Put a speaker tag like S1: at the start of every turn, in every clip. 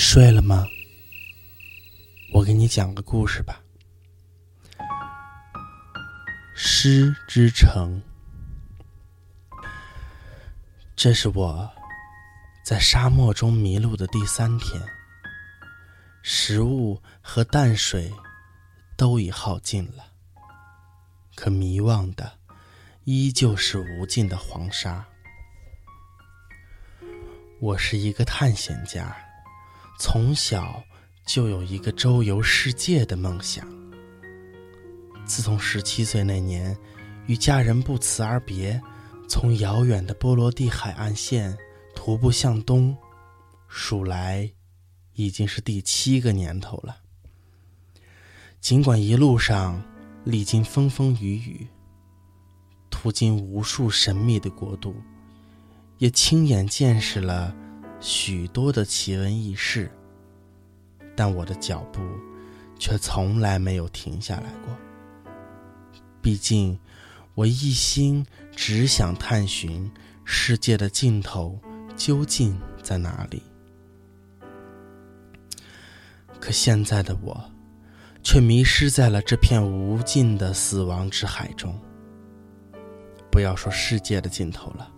S1: 睡了吗？我给你讲个故事吧。诗之城，这是我在沙漠中迷路的第三天，食物和淡水都已耗尽了，可迷望的依旧是无尽的黄沙。我是一个探险家，从小就有一个周游世界的梦想。自从十七岁那年与家人不辞而别，从遥远的波罗的海岸线徒步向东，数来已经是第七个年头了。尽管一路上历经风风雨雨，途经无数神秘的国度。也亲眼见识了许多的奇闻异事，但我的脚步却从来没有停下来过。毕竟，我一心只想探寻世界的尽头究竟在哪里。可现在的我，却迷失在了这片无尽的死亡之海中。不要说世界的尽头了。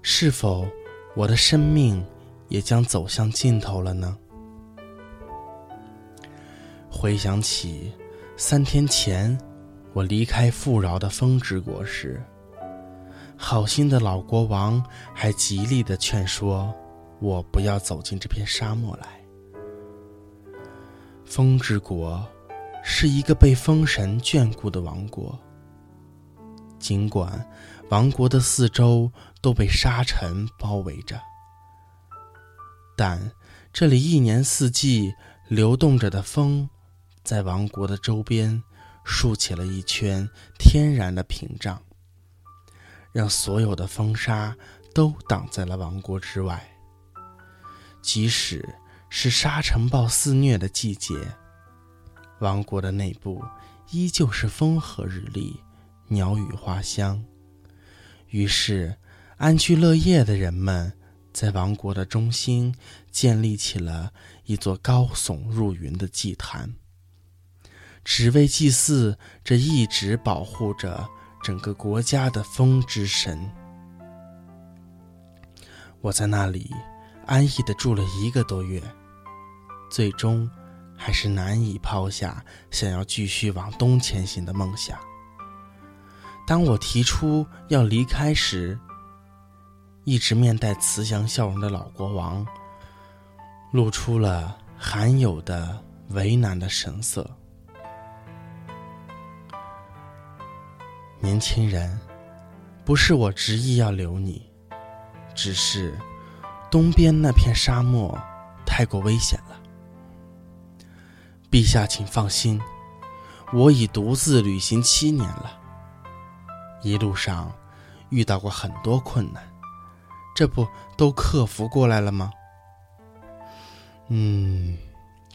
S1: 是否我的生命也将走向尽头了呢？回想起三天前我离开富饶的风之国时，好心的老国王还极力的劝说我不要走进这片沙漠来。风之国是一个被风神眷顾的王国。尽管王国的四周都被沙尘包围着，但这里一年四季流动着的风，在王国的周边竖起了一圈天然的屏障，让所有的风沙都挡在了王国之外。即使是沙尘暴肆虐的季节，王国的内部依旧是风和日丽。鸟语花香，于是安居乐业的人们在王国的中心建立起了一座高耸入云的祭坛，只为祭祀这一直保护着整个国家的风之神。我在那里安逸的住了一个多月，最终还是难以抛下想要继续往东前行的梦想。当我提出要离开时，一直面带慈祥笑容的老国王露出了罕有的为难的神色。年轻人，不是我执意要留你，只是东边那片沙漠太过危险了。陛下，请放心，我已独自旅行七年了。一路上遇到过很多困难，这不都克服过来了吗？嗯，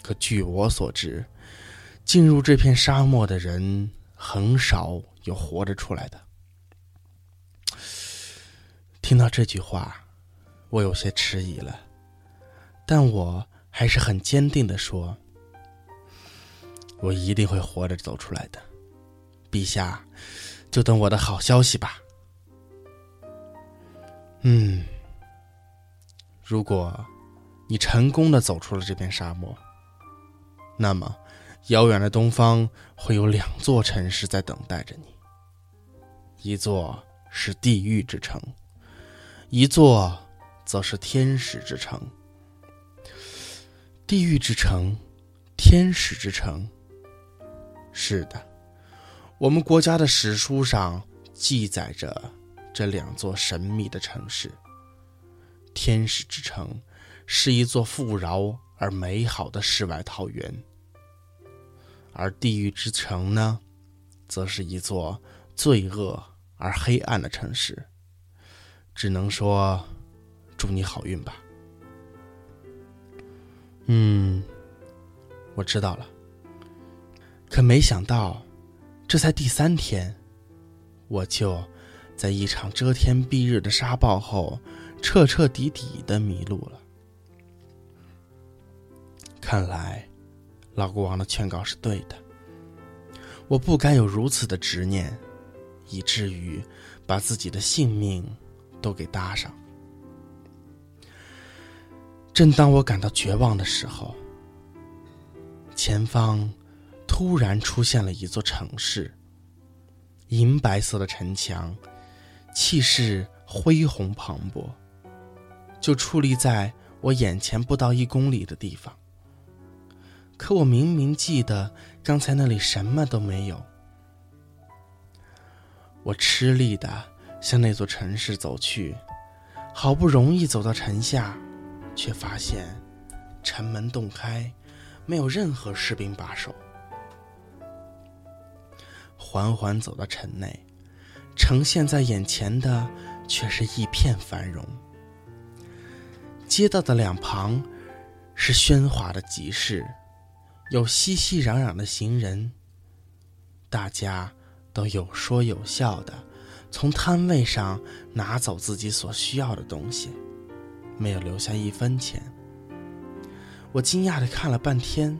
S1: 可据我所知，进入这片沙漠的人很少有活着出来的。听到这句话，我有些迟疑了，但我还是很坚定的说：“我一定会活着走出来的，陛下。”就等我的好消息吧。嗯，如果你成功的走出了这片沙漠，那么遥远的东方会有两座城市在等待着你，一座是地狱之城，一座则是天使之城。地狱之城，天使之城。是的。我们国家的史书上记载着这两座神秘的城市。天使之城是一座富饶而美好的世外桃源，而地狱之城呢，则是一座罪恶而黑暗的城市。只能说，祝你好运吧。嗯，我知道了。可没想到。这才第三天，我就在一场遮天蔽日的沙暴后，彻彻底底的迷路了。看来，老国王的劝告是对的。我不该有如此的执念，以至于把自己的性命都给搭上。正当我感到绝望的时候，前方突然出现了一座城市，银白色的城墙，气势恢宏磅礴，就矗立在我眼前不到一公里的地方。可我明明记得刚才那里什么都没有。我吃力的向那座城市走去，好不容易走到城下。却发现城门洞开，没有任何士兵把守。缓缓走到城内，呈现在眼前的却是一片繁荣。街道的两旁是喧哗的集市，有熙熙攘攘的行人，大家都有说有笑的从摊位上拿走自己所需要的东西。没有留下一分钱。我惊讶的看了半天，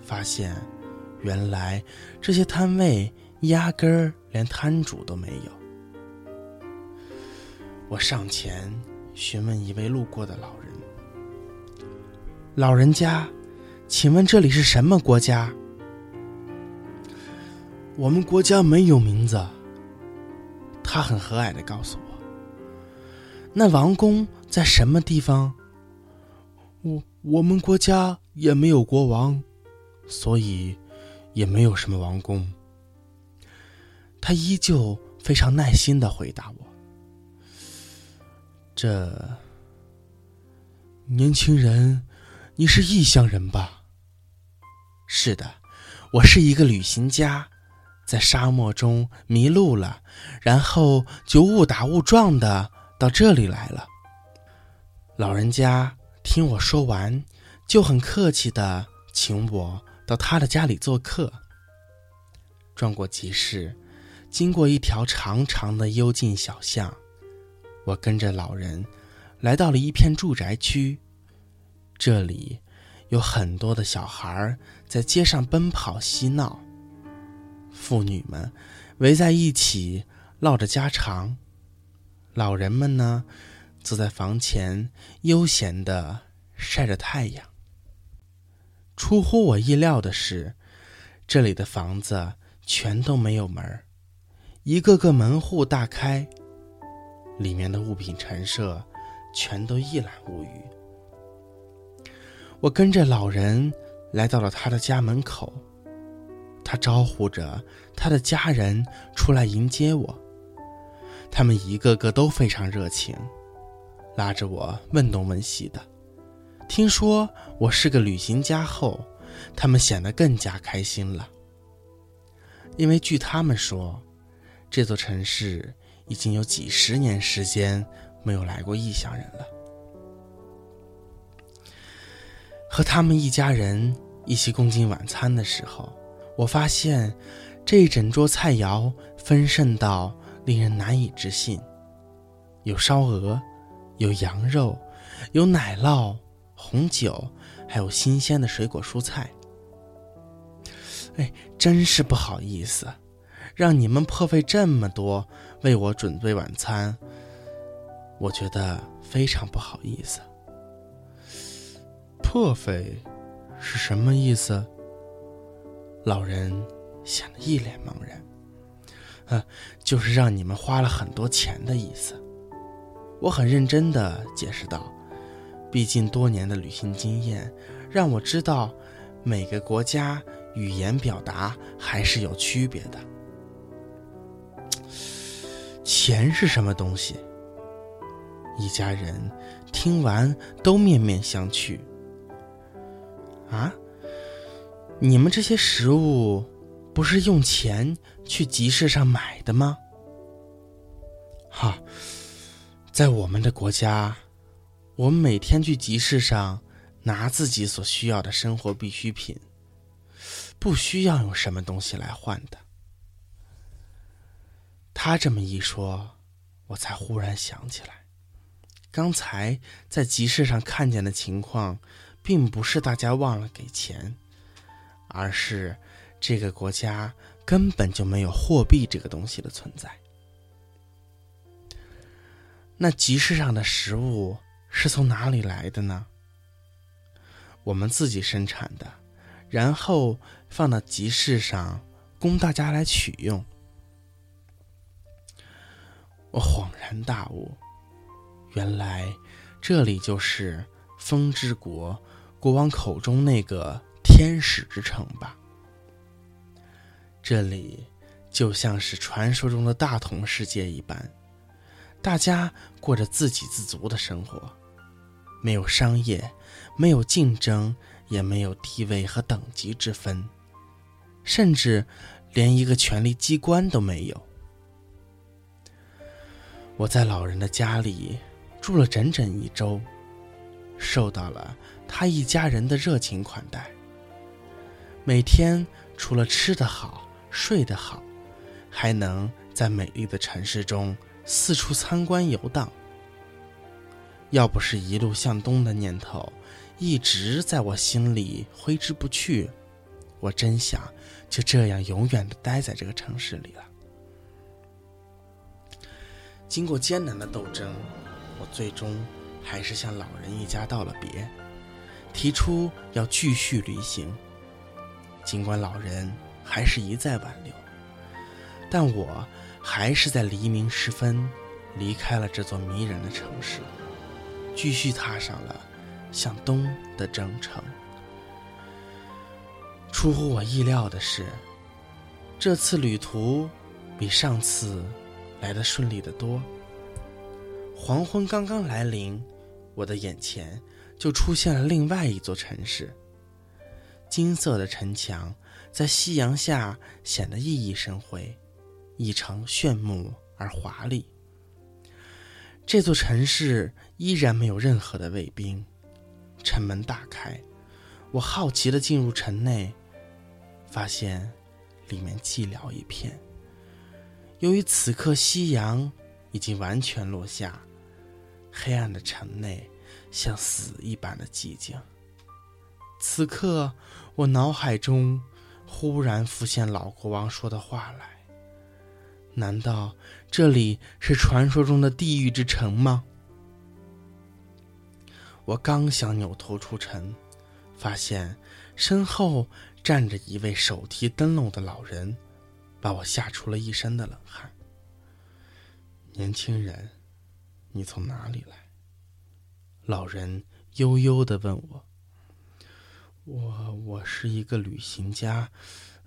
S1: 发现原来这些摊位压根儿连摊主都没有。我上前询问一位路过的老人：“老人家，请问这里是什么国家？”“我们国家没有名字。”他很和蔼的告诉我。“那王宫？”在什么地方？我我们国家也没有国王，所以也没有什么王宫。他依旧非常耐心的回答我：“这年轻人，你是异乡人吧？”“是的，我是一个旅行家，在沙漠中迷路了，然后就误打误撞的到这里来了。”老人家听我说完，就很客气的请我到他的家里做客。转过集市，经过一条长长的幽静小巷，我跟着老人来到了一片住宅区。这里有很多的小孩在街上奔跑嬉闹，妇女们围在一起唠着家常，老人们呢？坐在房前，悠闲的晒着太阳。出乎我意料的是，这里的房子全都没有门一个个门户大开，里面的物品陈设全都一览无余。我跟着老人来到了他的家门口，他招呼着他的家人出来迎接我，他们一个个都非常热情。拉着我问东问西的，听说我是个旅行家后，他们显得更加开心了。因为据他们说，这座城市已经有几十年时间没有来过异乡人了。和他们一家人一起共进晚餐的时候，我发现这一整桌菜肴丰盛到令人难以置信，有烧鹅。有羊肉，有奶酪、红酒，还有新鲜的水果蔬菜。哎，真是不好意思，让你们破费这么多为我准备晚餐，我觉得非常不好意思。破费是什么意思？老人显得一脸茫然。呃，就是让你们花了很多钱的意思。我很认真的解释道：“毕竟多年的旅行经验，让我知道每个国家语言表达还是有区别的。钱是什么东西？”一家人听完都面面相觑。啊，你们这些食物不是用钱去集市上买的吗？哈。在我们的国家，我们每天去集市上拿自己所需要的生活必需品，不需要用什么东西来换的。他这么一说，我才忽然想起来，刚才在集市上看见的情况，并不是大家忘了给钱，而是这个国家根本就没有货币这个东西的存在。那集市上的食物是从哪里来的呢？我们自己生产的，然后放到集市上供大家来取用。我恍然大悟，原来这里就是风之国国王口中那个天使之城吧？这里就像是传说中的大同世界一般。大家过着自给自足的生活，没有商业，没有竞争，也没有地位和等级之分，甚至连一个权力机关都没有。我在老人的家里住了整整一周，受到了他一家人的热情款待。每天除了吃得好、睡得好，还能在美丽的城市中。四处参观游荡。要不是一路向东的念头一直在我心里挥之不去，我真想就这样永远的待在这个城市里了。经过艰难的斗争，我最终还是向老人一家道了别，提出要继续旅行。尽管老人还是一再挽留，但我。还是在黎明时分，离开了这座迷人的城市，继续踏上了向东的征程。出乎我意料的是，这次旅途比上次来的顺利的多。黄昏刚刚来临，我的眼前就出现了另外一座城市。金色的城墙在夕阳下显得熠熠生辉。异常炫目而华丽。这座城市依然没有任何的卫兵。城门大开，我好奇地进入城内，发现里面寂寥一片。由于此刻夕阳已经完全落下，黑暗的城内像死一般的寂静。此刻，我脑海中忽然浮现老国王说的话来。难道这里是传说中的地狱之城吗？我刚想扭头出城，发现身后站着一位手提灯笼的老人，把我吓出了一身的冷汗。年轻人，你从哪里来？老人悠悠的问我。我我是一个旅行家，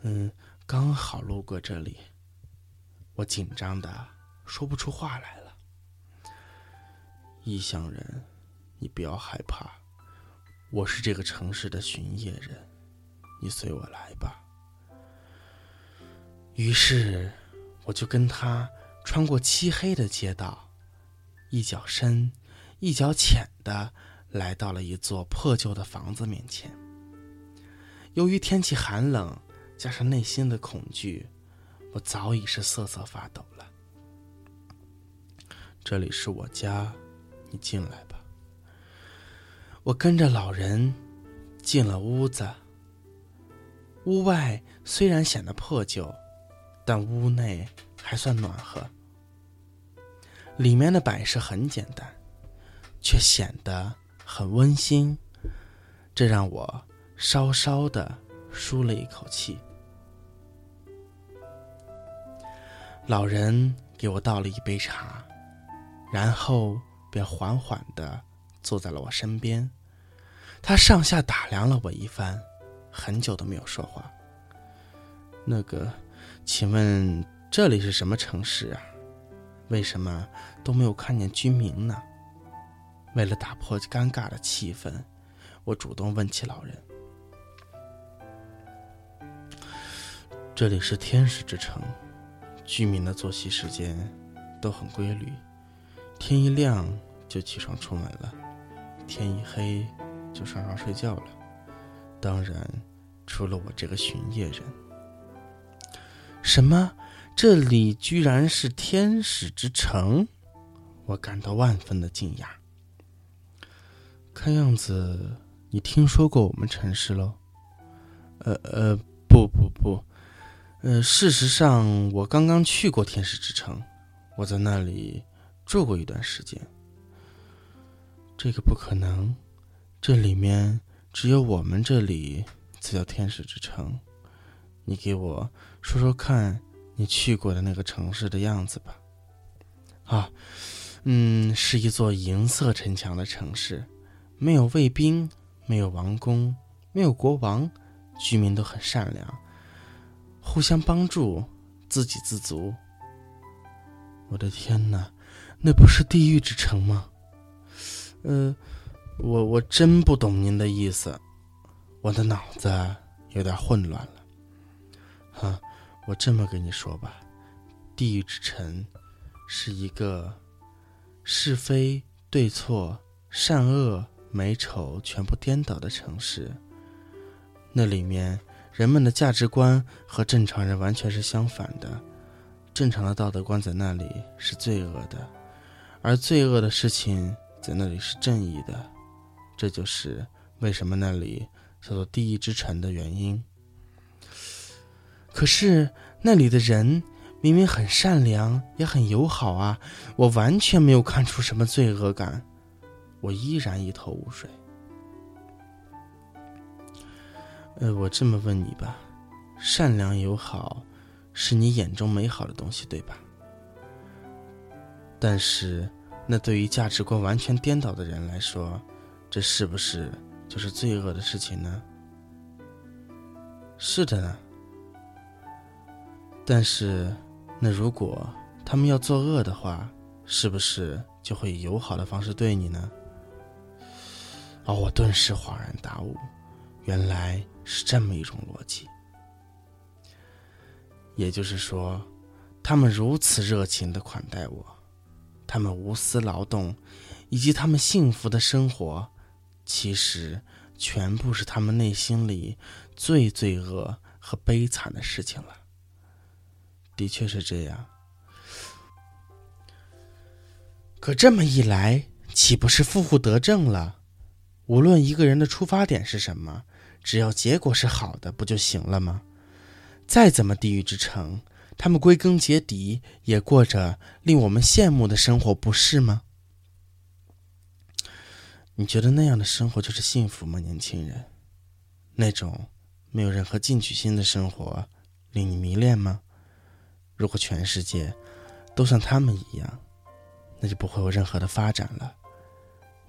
S1: 嗯，刚好路过这里。我紧张的说不出话来了。异乡人，你不要害怕，我是这个城市的巡夜人，你随我来吧。于是，我就跟他穿过漆黑的街道，一脚深，一脚浅的来到了一座破旧的房子面前。由于天气寒冷，加上内心的恐惧。我早已是瑟瑟发抖了。这里是我家，你进来吧。我跟着老人进了屋子。屋外虽然显得破旧，但屋内还算暖和。里面的摆设很简单，却显得很温馨，这让我稍稍的舒了一口气。老人给我倒了一杯茶，然后便缓缓的坐在了我身边。他上下打量了我一番，很久都没有说话。那个，请问这里是什么城市啊？为什么都没有看见居民呢？为了打破尴尬的气氛，我主动问起老人：“这里是天使之城。”居民的作息时间都很规律，天一亮就起床出门了，天一黑就上床睡觉了。当然，除了我这个巡夜人。什么？这里居然是天使之城？我感到万分的惊讶。看样子你听说过我们城市喽？呃呃，不不不，呃，事实上，我刚刚去过天使之城，我在那里住过一段时间。这个不可能，这里面只有我们这里才叫天使之城。你给我说说看，你去过的那个城市的样子吧。啊，嗯，是一座银色城墙的城市，没有卫兵，没有王宫，没有国王，居民都很善良，互相帮助，自给自足。我的天哪，那不是地狱之城吗？呃，我我真不懂您的意思，我的脑子有点混乱了。哈，我这么跟你说吧，地狱之城是一个是非对错、善恶美丑全部颠倒的城市。那里面人们的价值观和正常人完全是相反的，正常的道德观在那里是罪恶的，而罪恶的事情。在那里是正义的，这就是为什么那里叫做地狱之城的原因。可是那里的人明明很善良，也很友好啊，我完全没有看出什么罪恶感，我依然一头雾水。呃，我这么问你吧，善良友好是你眼中美好的东西，对吧？但是。那对于价值观完全颠倒的人来说，这是不是就是罪恶的事情呢？是的呢。但是，那如果他们要作恶的话，是不是就会以友好的方式对你呢？哦，我顿时恍然大悟，原来是这么一种逻辑。也就是说，他们如此热情的款待我。他们无私劳动，以及他们幸福的生活，其实全部是他们内心里最罪恶和悲惨的事情了。的确是这样。可这么一来，岂不是负负得正了？无论一个人的出发点是什么，只要结果是好的，不就行了吗？再怎么地狱之城。他们归根结底也过着令我们羡慕的生活，不是吗？你觉得那样的生活就是幸福吗，年轻人？那种没有任何进取心的生活令你迷恋吗？如果全世界都像他们一样，那就不会有任何的发展了。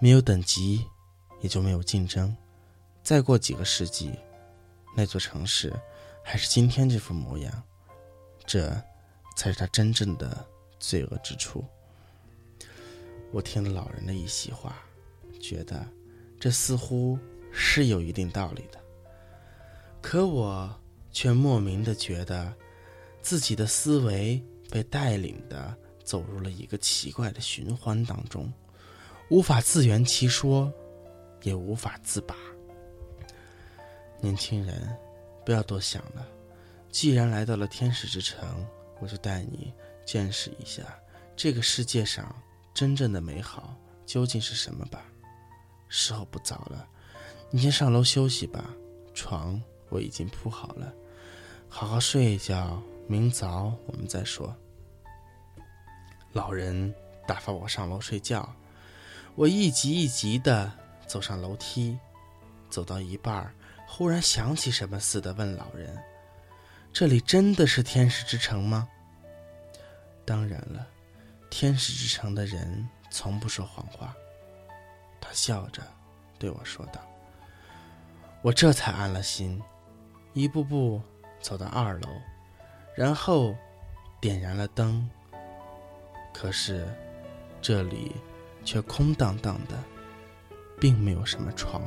S1: 没有等级，也就没有竞争。再过几个世纪，那座城市还是今天这副模样。这，才是他真正的罪恶之处。我听了老人的一席话，觉得这似乎是有一定道理的。可我却莫名的觉得，自己的思维被带领的走入了一个奇怪的循环当中，无法自圆其说，也无法自拔。年轻人，不要多想了。既然来到了天使之城，我就带你见识一下这个世界上真正的美好究竟是什么吧。时候不早了，你先上楼休息吧，床我已经铺好了，好好睡一觉，明早我们再说。老人打发我上楼睡觉，我一级一级的走上楼梯，走到一半，忽然想起什么似的，问老人。这里真的是天使之城吗？当然了，天使之城的人从不说谎话。他笑着对我说道。我这才安了心，一步步走到二楼，然后点燃了灯。可是这里却空荡荡的并没有什么床。